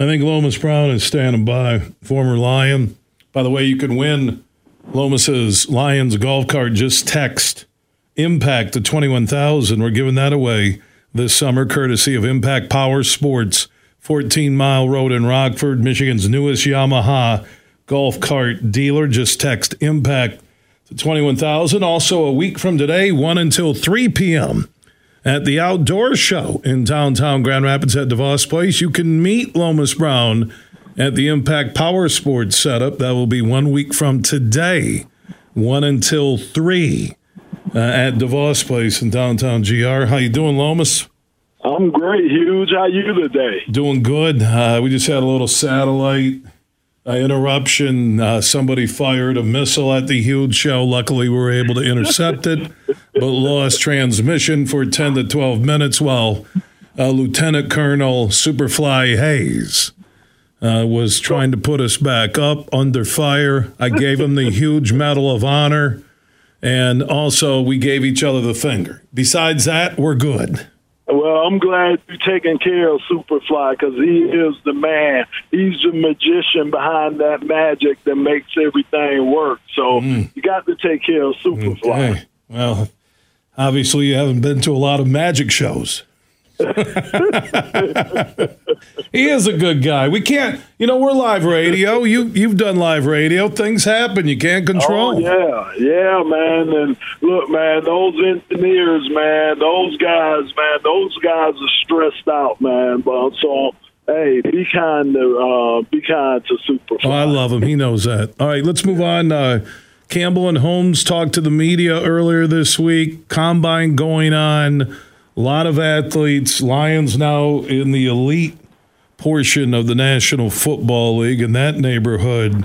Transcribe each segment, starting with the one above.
I think Lomas Brown is standing by, former Lion. By the way, you can win Lomas's Lions golf cart. Just text Impact to 21,000. We're giving that away this summer, courtesy of Impact Power Sports, 14 Mile Road in Rockford, Michigan's newest Yamaha golf cart dealer. Just text Impact to 21,000. Also, a week from today, 1 until 3 p.m at the outdoor show in downtown Grand Rapids at DeVos Place. You can meet Lomas Brown at the Impact Power Sports setup. That will be one week from today, 1 until 3 uh, at DeVos Place in downtown GR. How you doing, Lomas? I'm great, Huge. How you today? Doing good. Uh, we just had a little satellite uh, interruption. Uh, somebody fired a missile at the huge show. Luckily, we were able to intercept it, but lost transmission for 10 to 12 minutes while uh, Lieutenant Colonel Superfly Hayes uh, was trying to put us back up under fire. I gave him the huge Medal of Honor, and also we gave each other the finger. Besides that, we're good. Well, I'm glad you're taking care of Superfly because he is the man. He's the magician behind that magic that makes everything work. So mm. you got to take care of Superfly. Okay. Well, obviously you haven't been to a lot of magic shows. he is a good guy. We can't, you know, we're live radio. You you've done live radio. Things happen. You can't control. Oh, yeah, yeah, man. And look, man, those engineers, man, those guys, man, those guys are stressed out, man. But so. Hey, be kind to uh, be kind to Super. Oh, I love him. He knows that. All right, let's move on. Uh, Campbell and Holmes talked to the media earlier this week. Combine going on a lot of athletes. Lions now in the elite portion of the National Football League in that neighborhood.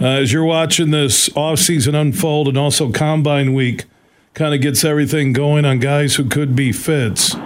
Uh, as you're watching this offseason unfold and also Combine Week kind of gets everything going on guys who could be fits.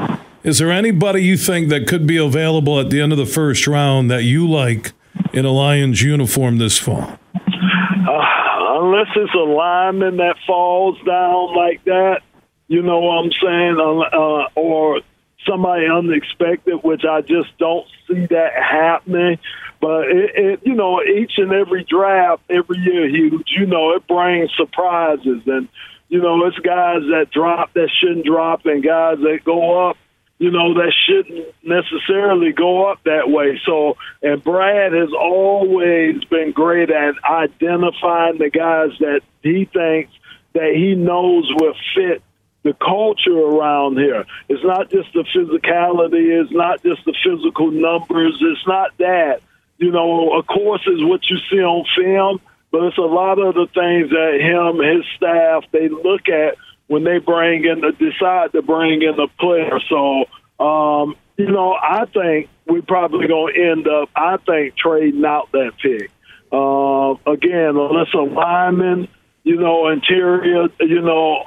Is there anybody you think that could be available at the end of the first round that you like in a Lions uniform this fall? Uh, unless it's a lineman that falls down like that, you know what I'm saying? Uh, uh, or somebody unexpected, which I just don't see that happening. But it, it, you know, each and every draft every year, huge. You know, it brings surprises, and you know, it's guys that drop that shouldn't drop, and guys that go up. You know, that shouldn't necessarily go up that way. So, and Brad has always been great at identifying the guys that he thinks that he knows will fit the culture around here. It's not just the physicality, it's not just the physical numbers, it's not that. You know, of course, is what you see on film, but it's a lot of the things that him, his staff, they look at when they bring in, decide to bring in a player. So, um, you know, I think we're probably going to end up, I think, trading out that pick. Uh, again, unless a lineman, you know, interior, you know,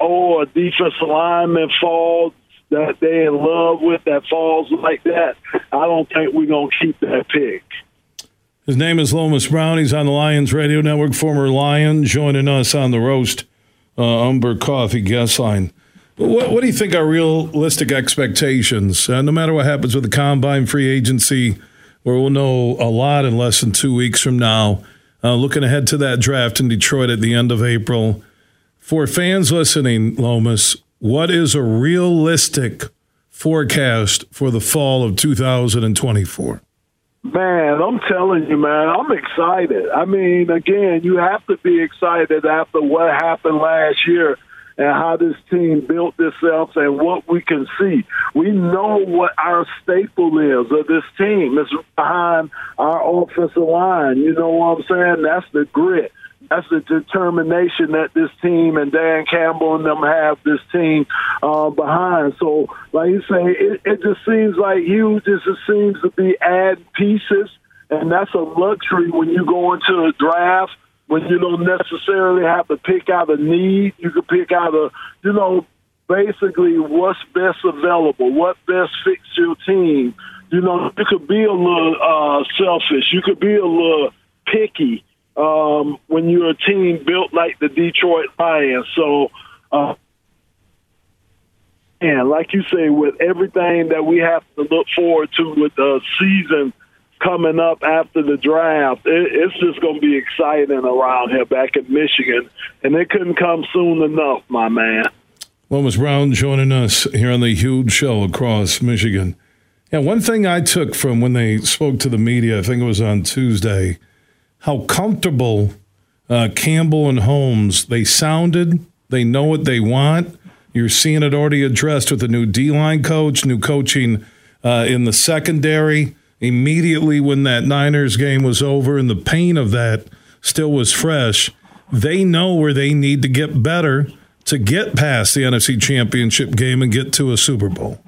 oh, a defensive lineman falls that they in love with that falls like that, I don't think we're going to keep that pick. His name is Lomas Brown. He's on the Lions Radio Network, former Lion, joining us on the Roast uh, Umber Coffee guest line. What, what, do you think are realistic expectations? Uh, no matter what happens with the combine free agency, where we'll know a lot in less than two weeks from now, uh, looking ahead to that draft in Detroit at the end of April. For fans listening, Lomas, what is a realistic forecast for the fall of 2024? Man, I'm telling you, man, I'm excited. I mean, again, you have to be excited after what happened last year and how this team built itself and what we can see. We know what our staple is of this team. It's behind our offensive line. You know what I'm saying? That's the grit that's the determination that this team and Dan Campbell and them have this team uh, behind. So, like you say, it, it just seems like Hughes just seems to be add pieces, and that's a luxury when you go into a draft when you don't necessarily have to pick out a need. You can pick out a, you know, basically what's best available, what best fits your team. You know, you could be a little uh, selfish. You could be a little picky um, when you're a team built like the Detroit Lions. So, uh, and like you say, with everything that we have to look forward to with the season coming up after the draft. It, it's just going to be exciting around here back in Michigan, and it couldn't come soon enough, my man. Lomas Brown joining us here on the huge show across Michigan. Yeah, one thing I took from when they spoke to the media, I think it was on Tuesday, how comfortable uh, Campbell and Holmes they sounded. They know what they want. You're seeing it already addressed with a new D line coach, new coaching uh, in the secondary. Immediately when that Niners game was over and the pain of that still was fresh, they know where they need to get better to get past the NFC Championship game and get to a Super Bowl.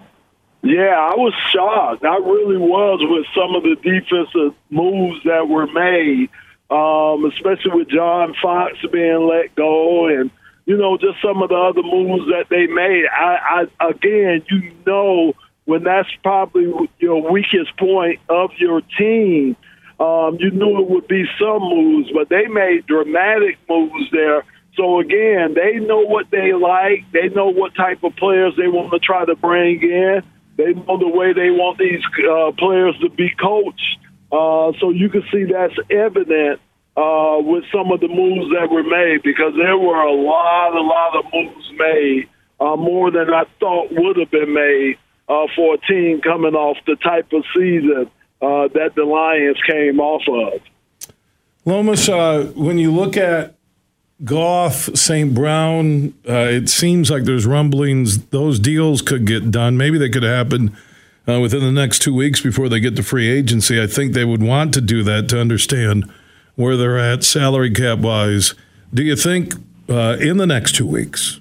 Yeah, I was shocked. I really was with some of the defensive moves that were made, um, especially with John Fox being let go and, you know, just some of the other moves that they made. I, I again, you know, when that's probably your weakest point of your team, um, you knew it would be some moves, but they made dramatic moves there so again, they know what they like. They know what type of players they want to try to bring in. They know the way they want these uh, players to be coached. Uh, so you can see that's evident uh, with some of the moves that were made because there were a lot, a lot of moves made, uh, more than I thought would have been made uh, for a team coming off the type of season uh, that the Lions came off of. Lomas, uh, when you look at Goff, St. Brown, uh, it seems like there's rumblings those deals could get done. Maybe they could happen uh, within the next two weeks before they get to free agency. I think they would want to do that to understand where they're at salary cap wise. Do you think uh, in the next two weeks,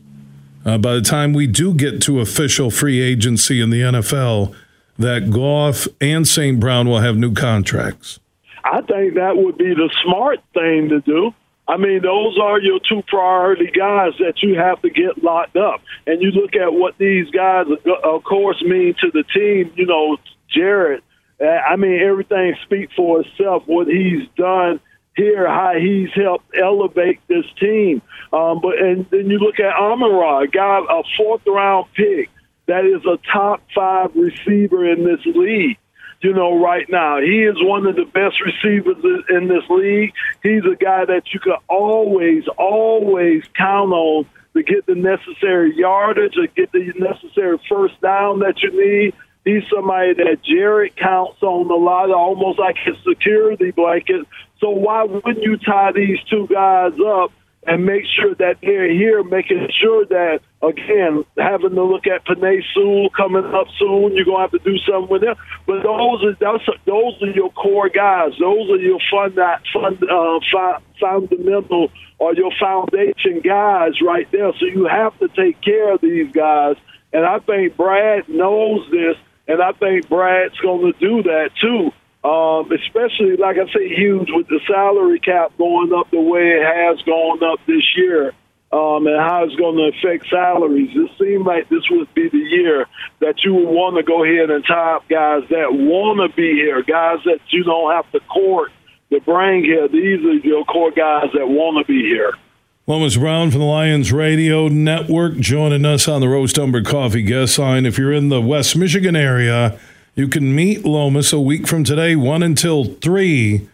uh, by the time we do get to official free agency in the NFL, that Goff and St. Brown will have new contracts? I think that would be the smart thing to do. I mean, those are your two priority guys that you have to get locked up. And you look at what these guys, of course, mean to the team. You know, Jared. I mean, everything speaks for itself. What he's done here, how he's helped elevate this team. Um, but and then you look at Amon-Ra, a guy, a fourth round pick that is a top five receiver in this league you know, right now. He is one of the best receivers in this league. He's a guy that you can always, always count on to get the necessary yardage or get the necessary first down that you need. He's somebody that Jared counts on a lot, almost like his security blanket. So why wouldn't you tie these two guys up and make sure that they're here, making sure that again having to look at Penei Sewell coming up soon. You're gonna have to do something with them. But those are are, those are your core guys. Those are your fund fund uh, fundamental or your foundation guys right there. So you have to take care of these guys. And I think Brad knows this, and I think Brad's going to do that too. Um, especially, like I say, huge with the salary cap going up the way it has gone up this year um, and how it's going to affect salaries. It seemed like this would be the year that you would want to go ahead and top guys that want to be here, guys that you don't have to court to bring here. These are your core guys that want to be here. Lomas Brown from the Lions Radio Network joining us on the Roast Umber Coffee guest line. If you're in the West Michigan area, you can meet Lomas a week from today, 1 until 3,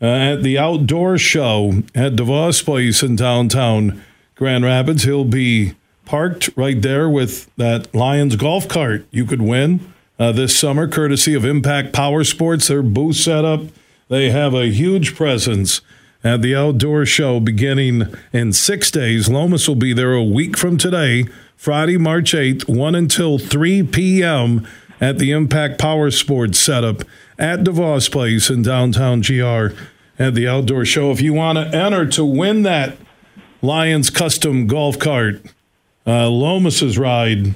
uh, at the outdoor show at DeVos Place in downtown Grand Rapids. He'll be parked right there with that Lions golf cart you could win uh, this summer, courtesy of Impact Power Sports. Their booth setup, they have a huge presence at the outdoor show beginning in six days. Lomas will be there a week from today, Friday, March 8th, 1 until 3 p.m at the Impact Power Sports setup at DeVos Place in downtown GR at the outdoor show. If you want to enter to win that Lions custom golf cart, uh, Lomas's ride,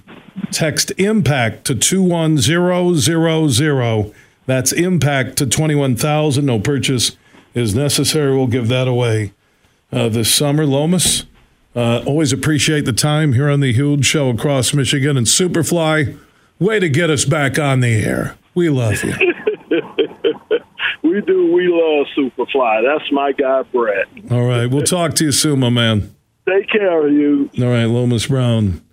text impact to 21000. That's impact to 21,000. No purchase is necessary. We'll give that away uh, this summer. Lomas, uh, always appreciate the time here on the huge show across Michigan and Superfly. Way to get us back on the air. We love you. we do. We love Superfly. That's my guy, Brett. All right. We'll talk to you soon, my man. Take care of you. All right, Lomas Brown.